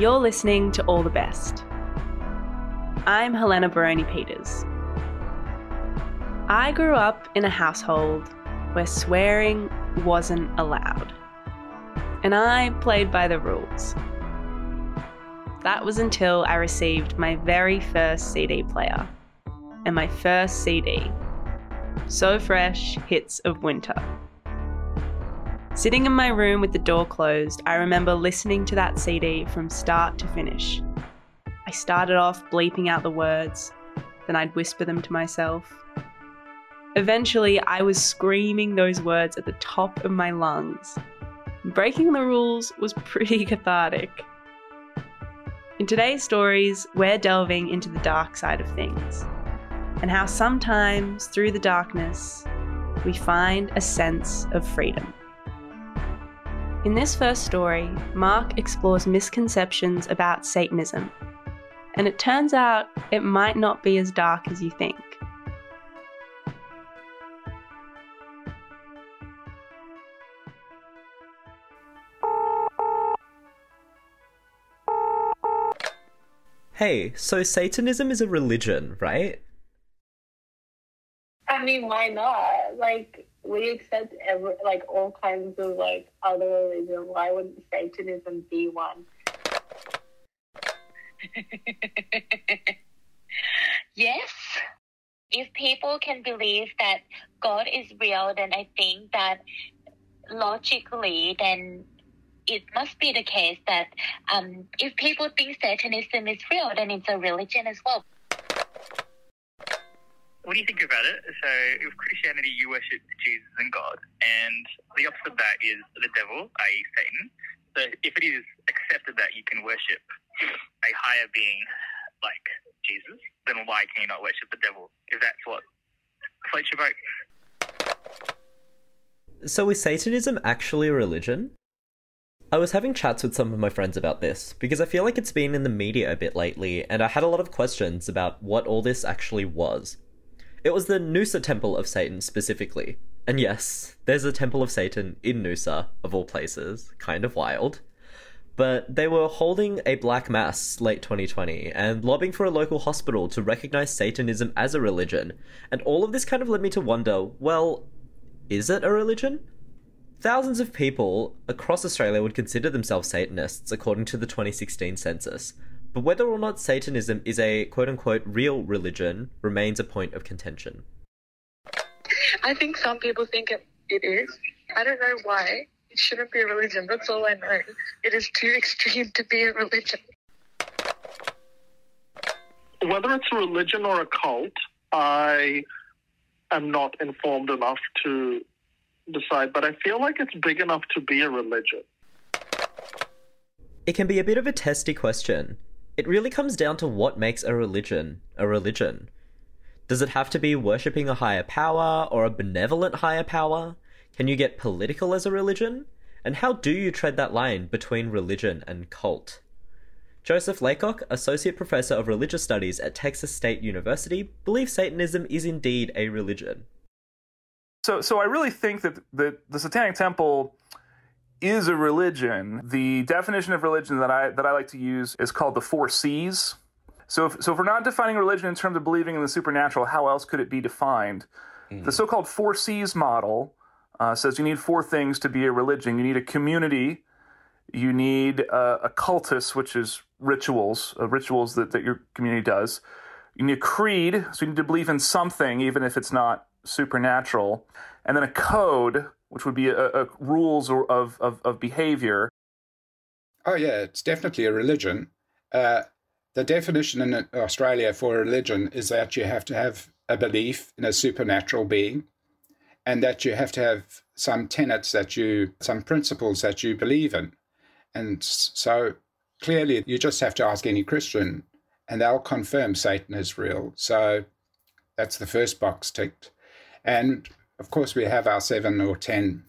You're listening to All the Best. I'm Helena Baroni Peters. I grew up in a household where swearing wasn't allowed, and I played by the rules. That was until I received my very first CD player and my first CD, So Fresh Hits of Winter. Sitting in my room with the door closed, I remember listening to that CD from start to finish. I started off bleeping out the words, then I'd whisper them to myself. Eventually, I was screaming those words at the top of my lungs. Breaking the rules was pretty cathartic. In today's stories, we're delving into the dark side of things and how sometimes through the darkness, we find a sense of freedom. In this first story, Mark explores misconceptions about Satanism, and it turns out it might not be as dark as you think. Hey, so Satanism is a religion, right? I mean, why not? Like, we accept every, like all kinds of like other religion. Why wouldn't Satanism be one? yes. If people can believe that God is real, then I think that logically, then it must be the case that um, if people think Satanism is real, then it's a religion as well. What do you think about it? So, with Christianity, you worship Jesus and God, and the opposite of that is the devil, i.e., Satan. So, if it is accepted that you can worship a higher being like Jesus, then why can you not worship the devil? If that's what floats your boat. So, is Satanism actually a religion? I was having chats with some of my friends about this because I feel like it's been in the media a bit lately, and I had a lot of questions about what all this actually was. It was the Noosa Temple of Satan specifically. And yes, there's a Temple of Satan in Noosa, of all places. Kind of wild. But they were holding a black mass late 2020 and lobbying for a local hospital to recognize Satanism as a religion. And all of this kind of led me to wonder well, is it a religion? Thousands of people across Australia would consider themselves Satanists according to the 2016 census, but whether or not Satanism is a quote unquote real religion remains a point of contention. I think some people think it, it is. I don't know why. It shouldn't be a religion. That's all I know. It is too extreme to be a religion. Whether it's a religion or a cult, I am not informed enough to decide, but I feel like it's big enough to be a religion. It can be a bit of a testy question. It really comes down to what makes a religion a religion. Does it have to be worshipping a higher power or a benevolent higher power? Can you get political as a religion? And how do you tread that line between religion and cult? Joseph Laycock, Associate Professor of Religious Studies at Texas State University, believes Satanism is indeed a religion. So, so I really think that the, the Satanic Temple is a religion. The definition of religion that I that I like to use is called the four C's. So, if, so if we're not defining religion in terms of believing in the supernatural, how else could it be defined? Mm. The so-called four C's model uh, says you need four things to be a religion. You need a community. You need uh, a cultus, which is rituals, uh, rituals that, that your community does. You need a creed, so you need to believe in something, even if it's not supernatural. And then a code, which would be a, a rules of, of, of behavior. Oh, yeah, it's definitely a religion. Uh, the definition in Australia for religion is that you have to have a belief in a supernatural being and that you have to have some tenets that you, some principles that you believe in. And so clearly, you just have to ask any Christian and they'll confirm Satan is real. So that's the first box ticked. And of course, we have our seven or 10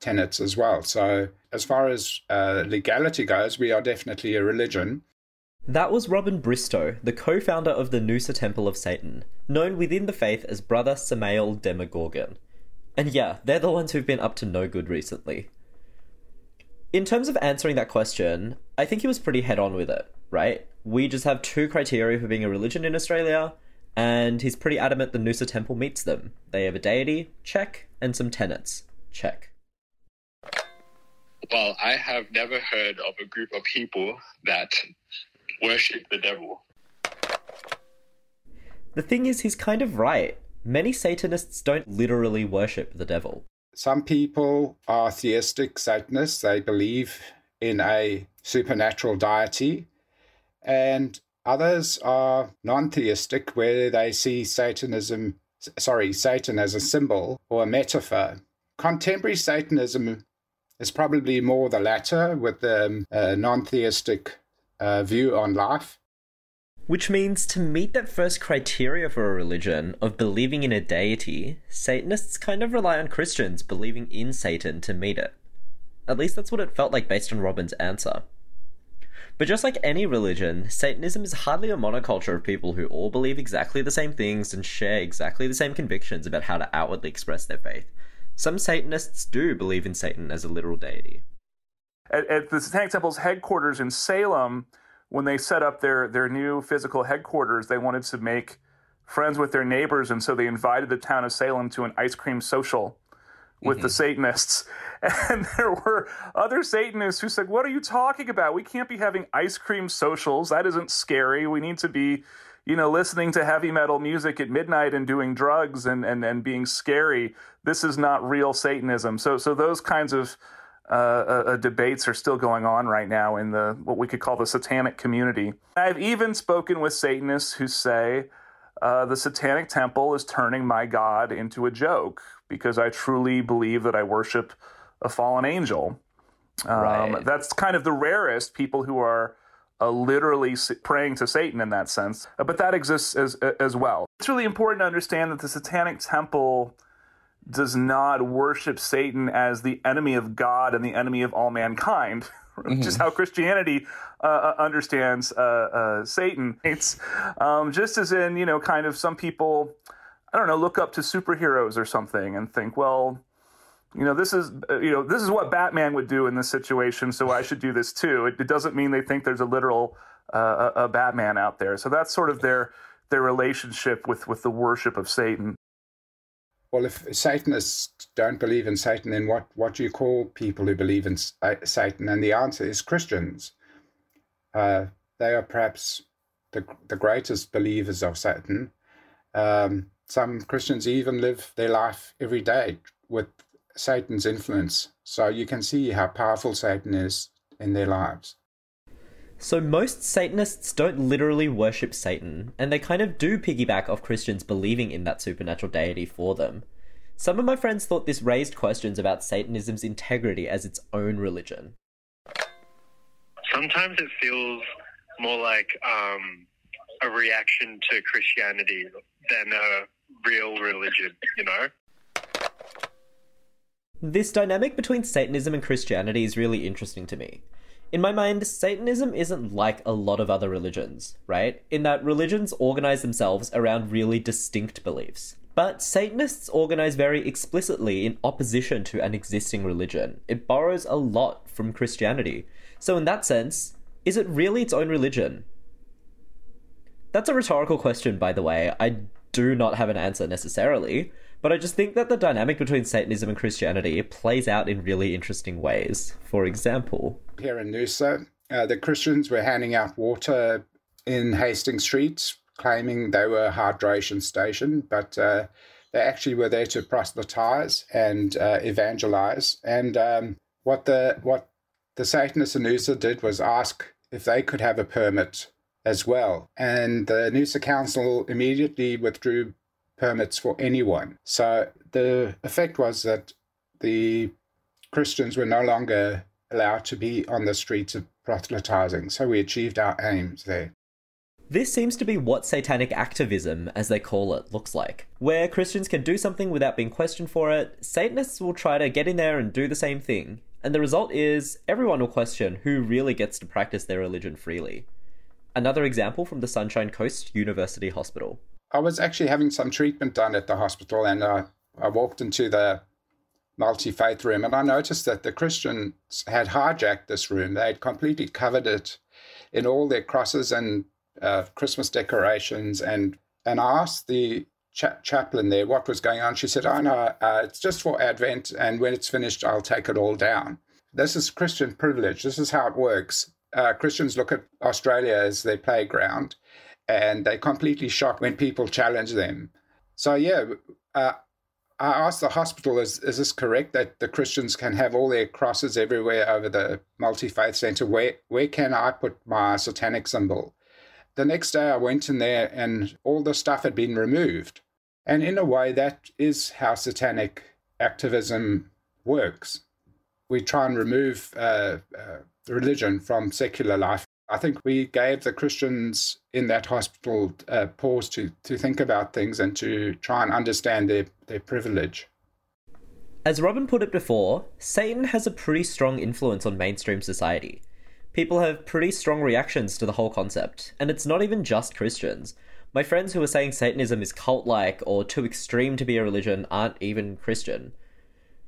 tenets as well. So, as far as uh, legality goes, we are definitely a religion. That was Robin Bristow, the co founder of the Noosa Temple of Satan, known within the faith as Brother Samael Demogorgon. And yeah, they're the ones who've been up to no good recently. In terms of answering that question, I think he was pretty head on with it, right? We just have two criteria for being a religion in Australia, and he's pretty adamant the Noosa Temple meets them. They have a deity, check, and some tenets, check. Well, I have never heard of a group of people that worship the devil. The thing is, he's kind of right. Many Satanists don't literally worship the devil. Some people are theistic Satanists, they believe in a supernatural deity, and others are non theistic, where they see Satanism, sorry, Satan as a symbol or a metaphor. Contemporary Satanism is probably more the latter, with the um, non theistic uh, view on life. Which means to meet that first criteria for a religion of believing in a deity, Satanists kind of rely on Christians believing in Satan to meet it. At least that's what it felt like based on Robin's answer. But just like any religion, Satanism is hardly a monoculture of people who all believe exactly the same things and share exactly the same convictions about how to outwardly express their faith. Some Satanists do believe in Satan as a literal deity. At, at the Satanic Temple's headquarters in Salem, when they set up their their new physical headquarters, they wanted to make friends with their neighbors, and so they invited the town of Salem to an ice cream social with mm-hmm. the Satanists. And there were other Satanists who said, What are you talking about? We can't be having ice cream socials. That isn't scary. We need to be, you know, listening to heavy metal music at midnight and doing drugs and, and, and being scary. This is not real Satanism. So so those kinds of uh, uh, uh, debates are still going on right now in the what we could call the satanic community. I've even spoken with Satanists who say uh, the Satanic Temple is turning my God into a joke because I truly believe that I worship a fallen angel. Um, right. That's kind of the rarest people who are uh, literally praying to Satan in that sense, uh, but that exists as as well. It's really important to understand that the Satanic Temple does not worship Satan as the enemy of God and the enemy of all mankind, mm-hmm. is how Christianity uh, uh, understands uh, uh, Satan. It's um, just as in, you know, kind of some people, I don't know, look up to superheroes or something and think, well, you know, this is, uh, you know, this is what Batman would do in this situation, so I should do this too. It, it doesn't mean they think there's a literal uh, a Batman out there. So that's sort of their their relationship with with the worship of Satan well, if Satanists don't believe in Satan, then what, what do you call people who believe in uh, Satan? And the answer is Christians. Uh, they are perhaps the, the greatest believers of Satan. Um, some Christians even live their life every day with Satan's influence. So you can see how powerful Satan is in their lives. So most Satanists don't literally worship Satan, and they kind of do piggyback off Christians believing in that supernatural deity for them. Some of my friends thought this raised questions about Satanism's integrity as its own religion. Sometimes it feels more like um, a reaction to Christianity than a real religion, you know? This dynamic between Satanism and Christianity is really interesting to me. In my mind, Satanism isn't like a lot of other religions, right? In that religions organize themselves around really distinct beliefs. But Satanists organize very explicitly in opposition to an existing religion. It borrows a lot from Christianity. So, in that sense, is it really its own religion? That's a rhetorical question, by the way. I do not have an answer necessarily. But I just think that the dynamic between Satanism and Christianity plays out in really interesting ways. For example, here in Noosa, uh, the Christians were handing out water in Hastings Street, claiming they were a hydration station, but uh, they actually were there to proselytize and uh, evangelize. And um, what the what the Satanists in Noosa did was ask if they could have a permit as well. And the Noosa Council immediately withdrew permits for anyone. So the effect was that the Christians were no longer allowed to be on the streets of proselytizing. So we achieved our aims there. This seems to be what satanic activism, as they call it, looks like. Where Christians can do something without being questioned for it, Satanists will try to get in there and do the same thing. And the result is everyone will question who really gets to practice their religion freely. Another example from the Sunshine Coast University Hospital. I was actually having some treatment done at the hospital, and uh, I walked into the multi faith room, and I noticed that the Christians had hijacked this room. They had completely covered it in all their crosses and uh, Christmas decorations. And, and I asked the cha- chaplain there what was going on. She said, Oh, no, uh, it's just for Advent, and when it's finished, I'll take it all down. This is Christian privilege. This is how it works. Uh, Christians look at Australia as their playground, and they completely shocked when people challenge them. So, yeah, uh, I asked the hospital, is, is this correct that the Christians can have all their crosses everywhere over the multi faith center? Where, where can I put my satanic symbol? The next day I went in there and all the stuff had been removed. And in a way, that is how satanic activism works. We try and remove uh, uh, religion from secular life. I think we gave the Christians in that hospital uh, pause to, to think about things and to try and understand their, their privilege. As Robin put it before, Satan has a pretty strong influence on mainstream society. People have pretty strong reactions to the whole concept, and it's not even just Christians. My friends who are saying Satanism is cult like or too extreme to be a religion aren't even Christian.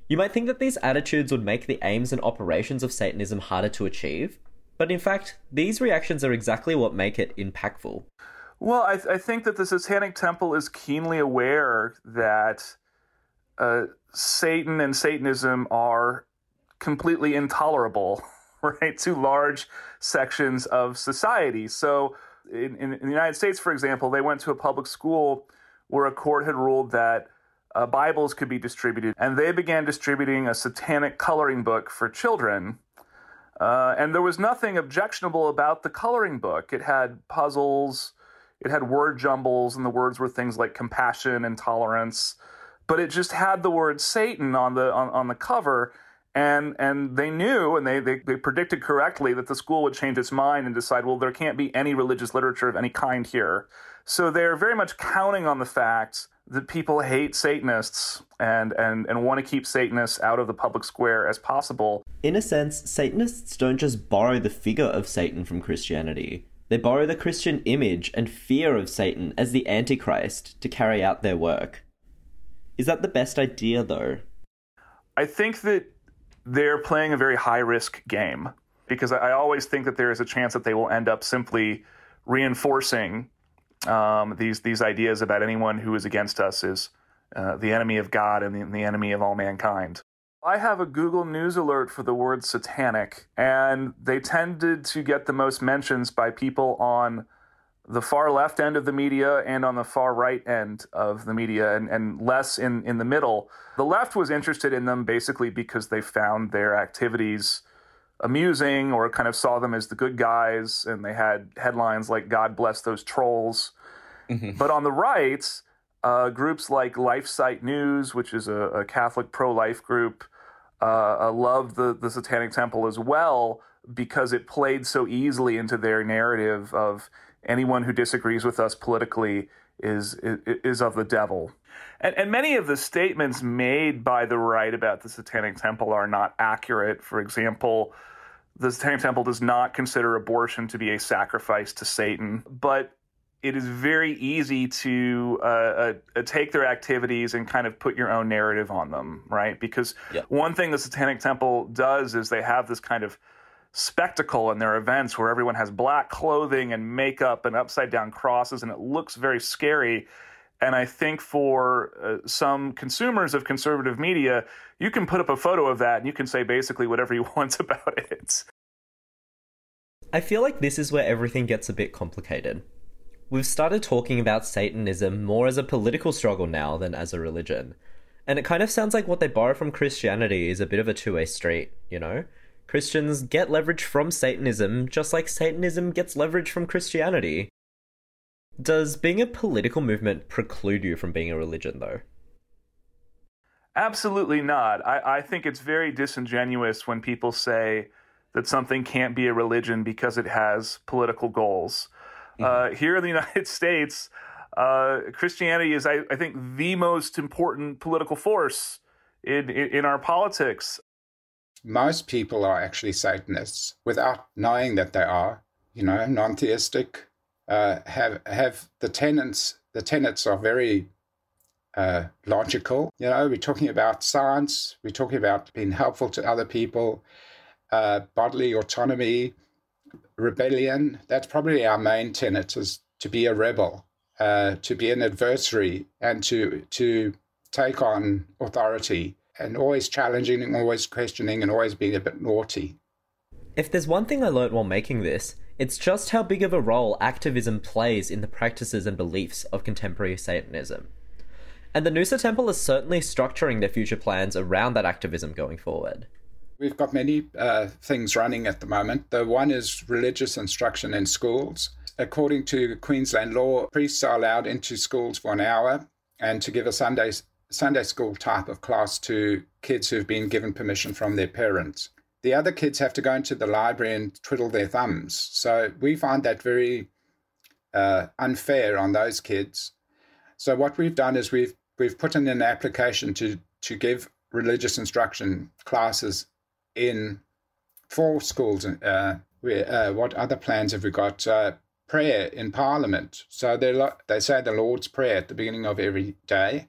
You might think that these attitudes would make the aims and operations of Satanism harder to achieve, but in fact, these reactions are exactly what make it impactful. Well, I, th- I think that the Satanic Temple is keenly aware that uh, Satan and Satanism are completely intolerable, right, to large sections of society. So, in, in, in, the United States, for example, they went to a public school where a court had ruled that uh, Bibles could be distributed, and they began distributing a satanic coloring book for children uh, and there was nothing objectionable about the coloring book. It had puzzles, it had word jumbles, and the words were things like compassion and tolerance. But it just had the word Satan on the on, on the cover, and and they knew and they, they they predicted correctly that the school would change its mind and decide, well, there can't be any religious literature of any kind here. So they're very much counting on the fact that people hate Satanists and, and, and want to keep Satanists out of the public square as possible. In a sense, Satanists don't just borrow the figure of Satan from Christianity. They borrow the Christian image and fear of Satan as the Antichrist to carry out their work. Is that the best idea, though? I think that they're playing a very high risk game because I always think that there is a chance that they will end up simply reinforcing um, these these ideas about anyone who is against us is uh, the enemy of God and the, the enemy of all mankind. I have a Google News alert for the word satanic, and they tended to get the most mentions by people on the far left end of the media and on the far right end of the media, and, and less in, in the middle. The left was interested in them basically because they found their activities amusing or kind of saw them as the good guys, and they had headlines like "God bless those trolls." Mm-hmm. But on the right, uh, groups like LifeSite News, which is a, a Catholic pro-life group, uh, uh, loved the the Satanic Temple as well because it played so easily into their narrative of anyone who disagrees with us politically is is, is of the devil. And, and, many of the statements made by the right about the Satanic Temple are not accurate. For example, the Satanic Temple does not consider abortion to be a sacrifice to Satan, but it is very easy to uh, uh, uh, take their activities and kind of put your own narrative on them, right? Because one thing the Satanic Temple does is they have this kind of spectacle in their events where everyone has black clothing and makeup and upside down crosses, and it looks very scary. And I think for uh, some consumers of conservative media, you can put up a photo of that and you can say basically whatever you want about it. I feel like this is where everything gets a bit complicated. We've started talking about Satanism more as a political struggle now than as a religion. And it kind of sounds like what they borrow from Christianity is a bit of a two way street, you know? Christians get leverage from Satanism just like Satanism gets leverage from Christianity. Does being a political movement preclude you from being a religion, though? Absolutely not. I, I think it's very disingenuous when people say that something can't be a religion because it has political goals. Mm-hmm. Uh, here in the United States, uh, Christianity is, I, I, think, the most important political force in, in, in our politics. Most people are actually Satanists without knowing that they are, you know, non theistic uh, have have the tenets the tenets are very uh, logical. You know, we're talking about science, we're talking about being helpful to other people, uh, bodily autonomy, rebellion. That's probably our main tenet is to be a rebel, uh, to be an adversary, and to to take on authority, and always challenging, and always questioning, and always being a bit naughty. If there's one thing I learned while making this, it's just how big of a role activism plays in the practices and beliefs of contemporary Satanism. And the Noosa Temple is certainly structuring their future plans around that activism going forward. We've got many uh, things running at the moment. The one is religious instruction in schools. According to Queensland law, priests are allowed into schools for an hour and to give a Sunday, Sunday school type of class to kids who've been given permission from their parents. The other kids have to go into the library and twiddle their thumbs. So we find that very uh, unfair on those kids. So what we've done is we've we've put in an application to to give religious instruction classes in four schools. Uh, uh, what other plans have we got? Uh, prayer in Parliament. So they they say the Lord's Prayer at the beginning of every day,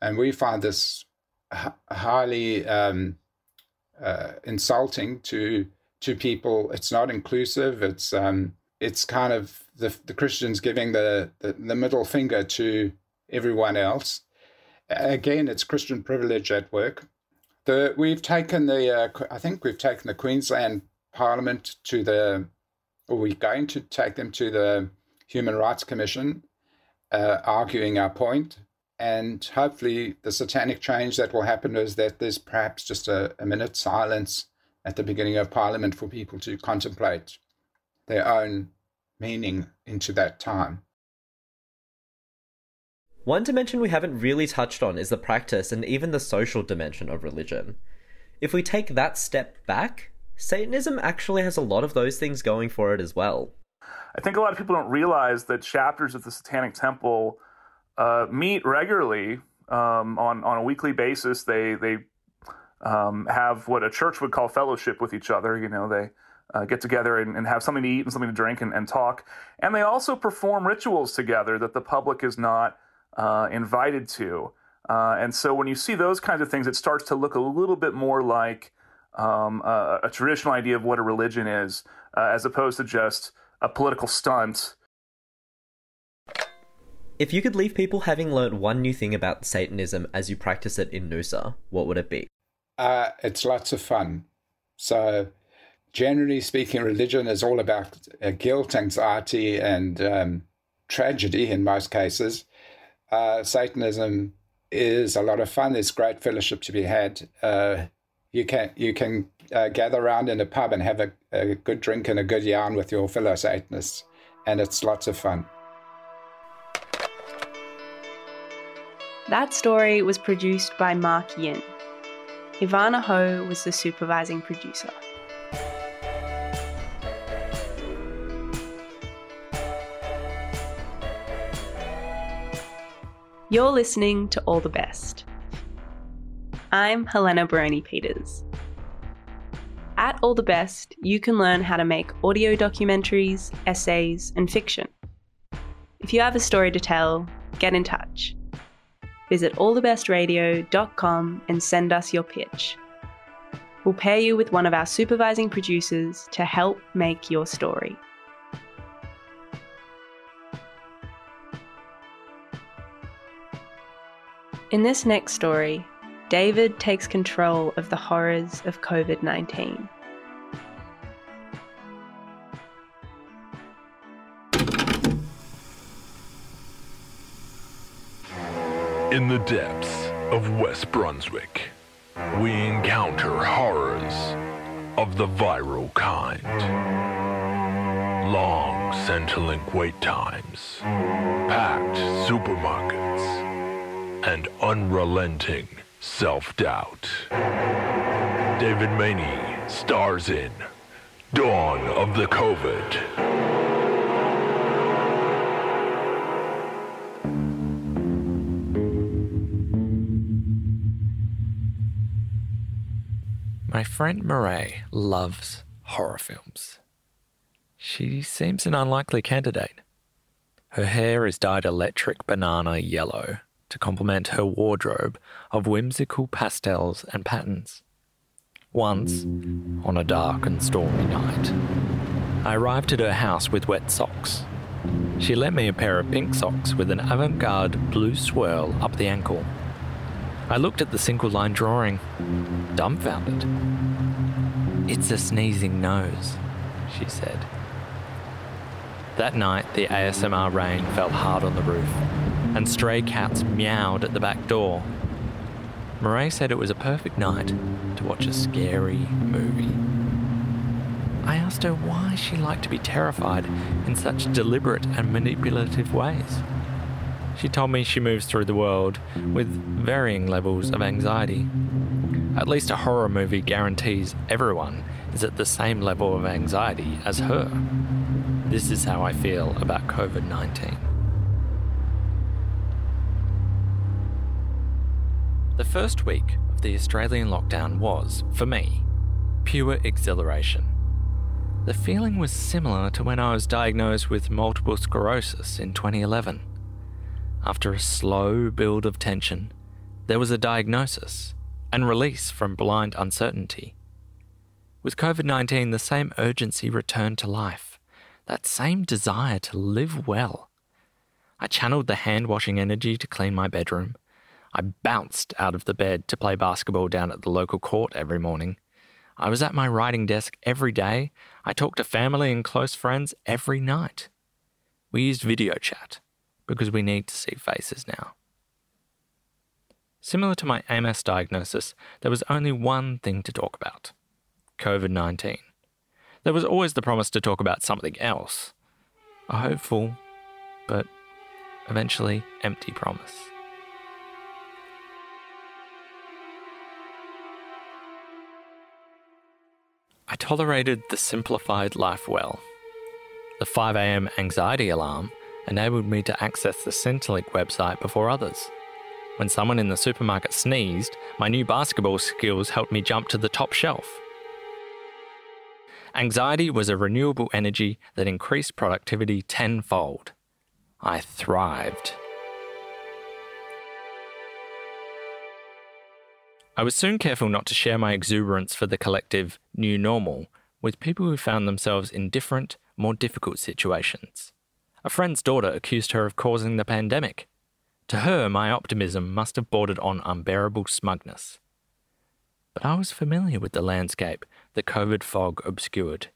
and we find this h- highly um, uh, insulting to to people. It's not inclusive. It's um, it's kind of the the Christians giving the, the, the middle finger to everyone else. Again, it's Christian privilege at work. The we've taken the uh, I think we've taken the Queensland Parliament to the, or we're going to take them to the Human Rights Commission, uh, arguing our point and hopefully the satanic change that will happen is that there's perhaps just a, a minute silence at the beginning of Parliament for people to contemplate their own meaning into that time. One dimension we haven't really touched on is the practice and even the social dimension of religion. If we take that step back, Satanism actually has a lot of those things going for it as well. I think a lot of people don't realize that chapters of the Satanic Temple uh, meet regularly um, on on a weekly basis. They they um, have what a church would call fellowship with each other. You know, they uh, get together and, and, have something to eat and something to drink and, and, talk. And they also perform rituals together that the public is not uh, invited to. Uh, and so when you see those kinds of things, it starts to look a little bit more like um, a, a, traditional idea of what a religion is, uh, as opposed to just a political stunt if you could leave people having learned one new thing about Satanism as you practice it in Noosa, what would it be? Uh, it's lots of fun. So, generally speaking, religion is all about uh, guilt, anxiety, and um, tragedy in most cases. Uh, Satanism is a lot of fun. There's great fellowship to be had. Uh, you can you can uh, gather around in a pub and have a, a good drink and a good yarn with your fellow Satanists, and it's lots of fun. That story was produced by Mark Yin. Ivana Ho was the supervising producer. You're listening to All the Best. I'm Helena Baroni Peters. At All the Best, you can learn how to make audio documentaries, essays, and fiction. If you have a story to tell, get in touch visit allthebestradio.com and send us your pitch. We'll pair you with one of our supervising producers to help make your story. In this next story, David takes control of the horrors of COVID 19. In the depths of West Brunswick, we encounter horrors of the viral kind. Long Centrelink wait times, packed supermarkets, and unrelenting self-doubt. David Maney stars in Dawn of the COVID. My friend Marae loves horror films. She seems an unlikely candidate. Her hair is dyed electric banana yellow to complement her wardrobe of whimsical pastels and patterns. Once, on a dark and stormy night, I arrived at her house with wet socks. She lent me a pair of pink socks with an avant garde blue swirl up the ankle. I looked at the single line drawing, dumbfounded. It's a sneezing nose, she said. That night, the ASMR rain fell hard on the roof, and stray cats meowed at the back door. Murray said it was a perfect night to watch a scary movie. I asked her why she liked to be terrified in such deliberate and manipulative ways. She told me she moves through the world with varying levels of anxiety. At least a horror movie guarantees everyone is at the same level of anxiety as her. This is how I feel about COVID 19. The first week of the Australian lockdown was, for me, pure exhilaration. The feeling was similar to when I was diagnosed with multiple sclerosis in 2011. After a slow build of tension, there was a diagnosis and release from blind uncertainty. With COVID 19, the same urgency returned to life, that same desire to live well. I channeled the hand washing energy to clean my bedroom. I bounced out of the bed to play basketball down at the local court every morning. I was at my writing desk every day. I talked to family and close friends every night. We used video chat because we need to see faces now. Similar to my MS diagnosis, there was only one thing to talk about COVID 19. There was always the promise to talk about something else. A hopeful, but eventually empty promise. I tolerated the simplified life well. The 5am anxiety alarm enabled me to access the Centrelink website before others. When someone in the supermarket sneezed, my new basketball skills helped me jump to the top shelf. Anxiety was a renewable energy that increased productivity tenfold. I thrived. I was soon careful not to share my exuberance for the collective new normal with people who found themselves in different, more difficult situations. A friend's daughter accused her of causing the pandemic. To her, my optimism must have bordered on unbearable smugness. But I was familiar with the landscape the COVID fog obscured.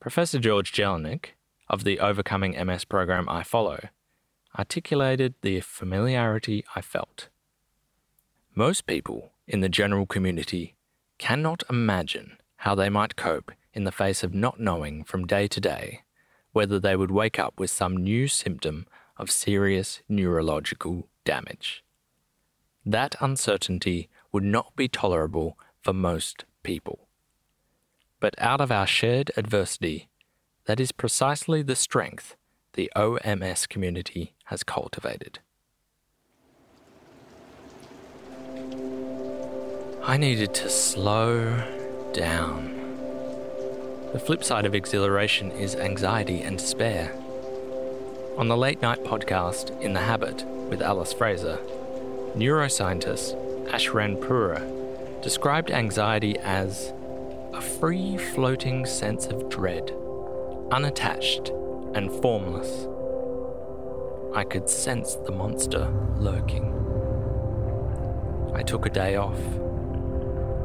Professor George Jelinek, of the Overcoming MS program I follow, articulated the familiarity I felt. Most people in the general community cannot imagine how they might cope in the face of not knowing from day to day whether they would wake up with some new symptom of serious neurological damage. That uncertainty would not be tolerable for most people. But out of our shared adversity, that is precisely the strength the OMS community has cultivated. I needed to slow down. The flip side of exhilaration is anxiety and despair. On the late night podcast In the Habit with Alice Fraser, neuroscientist Ash Ranpura described anxiety as a free floating sense of dread, unattached and formless. I could sense the monster lurking. I took a day off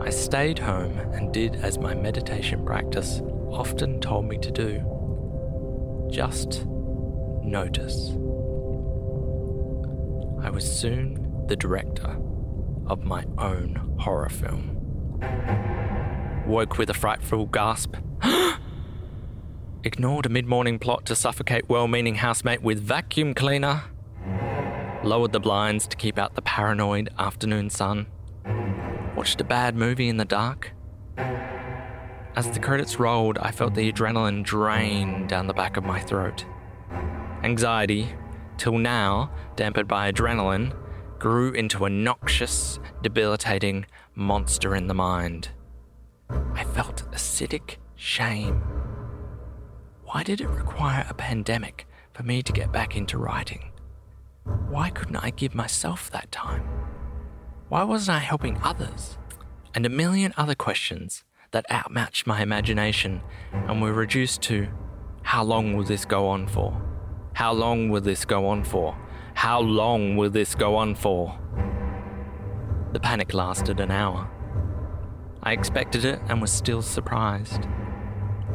I stayed home and did as my meditation practice often told me to do just notice. I was soon the director of my own horror film. Woke with a frightful gasp. Ignored a mid morning plot to suffocate well meaning housemate with vacuum cleaner. Lowered the blinds to keep out the paranoid afternoon sun watched a bad movie in the dark. As the credits rolled, I felt the adrenaline drain down the back of my throat. Anxiety, till now dampened by adrenaline, grew into a noxious, debilitating monster in the mind. I felt acidic shame. Why did it require a pandemic for me to get back into writing? Why couldn't I give myself that time? Why wasn't I helping others? And a million other questions that outmatched my imagination and were reduced to how long will this go on for? How long will this go on for? How long will this go on for? The panic lasted an hour. I expected it and was still surprised.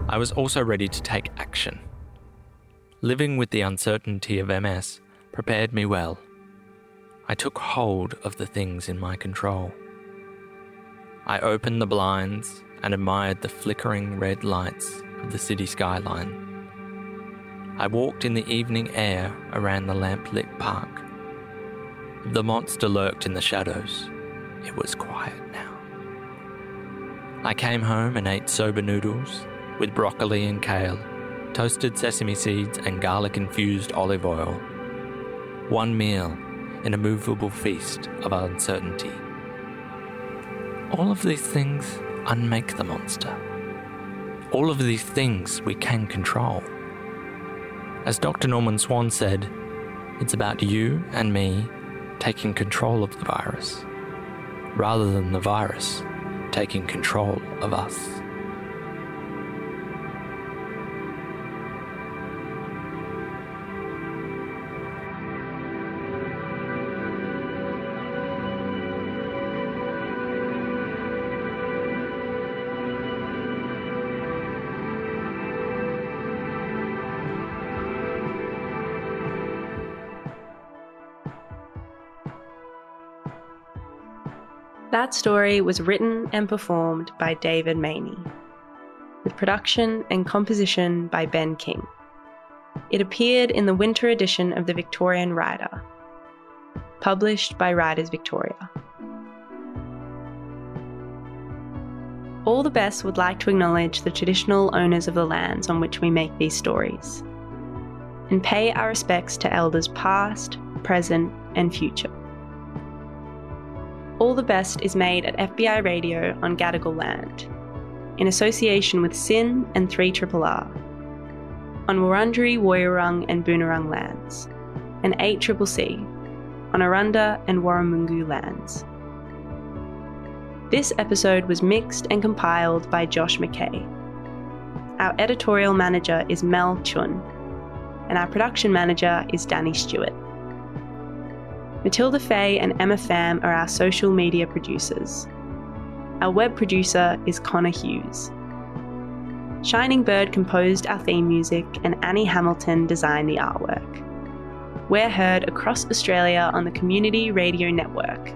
I was also ready to take action. Living with the uncertainty of MS prepared me well. I took hold of the things in my control. I opened the blinds and admired the flickering red lights of the city skyline. I walked in the evening air around the lamplit park. The monster lurked in the shadows. It was quiet now. I came home and ate soba noodles with broccoli and kale, toasted sesame seeds, and garlic infused olive oil. One meal in a movable feast of uncertainty. All of these things unmake the monster. All of these things we can control. As Dr. Norman Swan said, it's about you and me taking control of the virus, rather than the virus taking control of us. That story was written and performed by David Maney, with production and composition by Ben King. It appeared in the winter edition of the Victorian Writer, published by Writers Victoria. All the Best would like to acknowledge the traditional owners of the lands on which we make these stories, and pay our respects to elders past, present, and future. All the Best is made at FBI Radio on Gadigal land, in association with SYN and 3RRR, on Wurundjeri, Woiwurrung and Boonwurrung lands, and 8CCC, on Arrernte and Warumungu lands. This episode was mixed and compiled by Josh McKay. Our editorial manager is Mel Chun, and our production manager is Danny Stewart. Matilda Fay and Emma Pham are our social media producers. Our web producer is Connor Hughes. Shining Bird composed our theme music, and Annie Hamilton designed the artwork. We're heard across Australia on the Community Radio Network,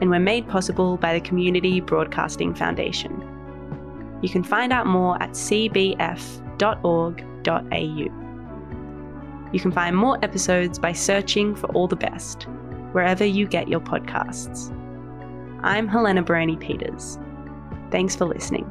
and we're made possible by the Community Broadcasting Foundation. You can find out more at cbf.org.au. You can find more episodes by searching for All the Best wherever you get your podcasts. I'm Helena Baroni Peters. Thanks for listening.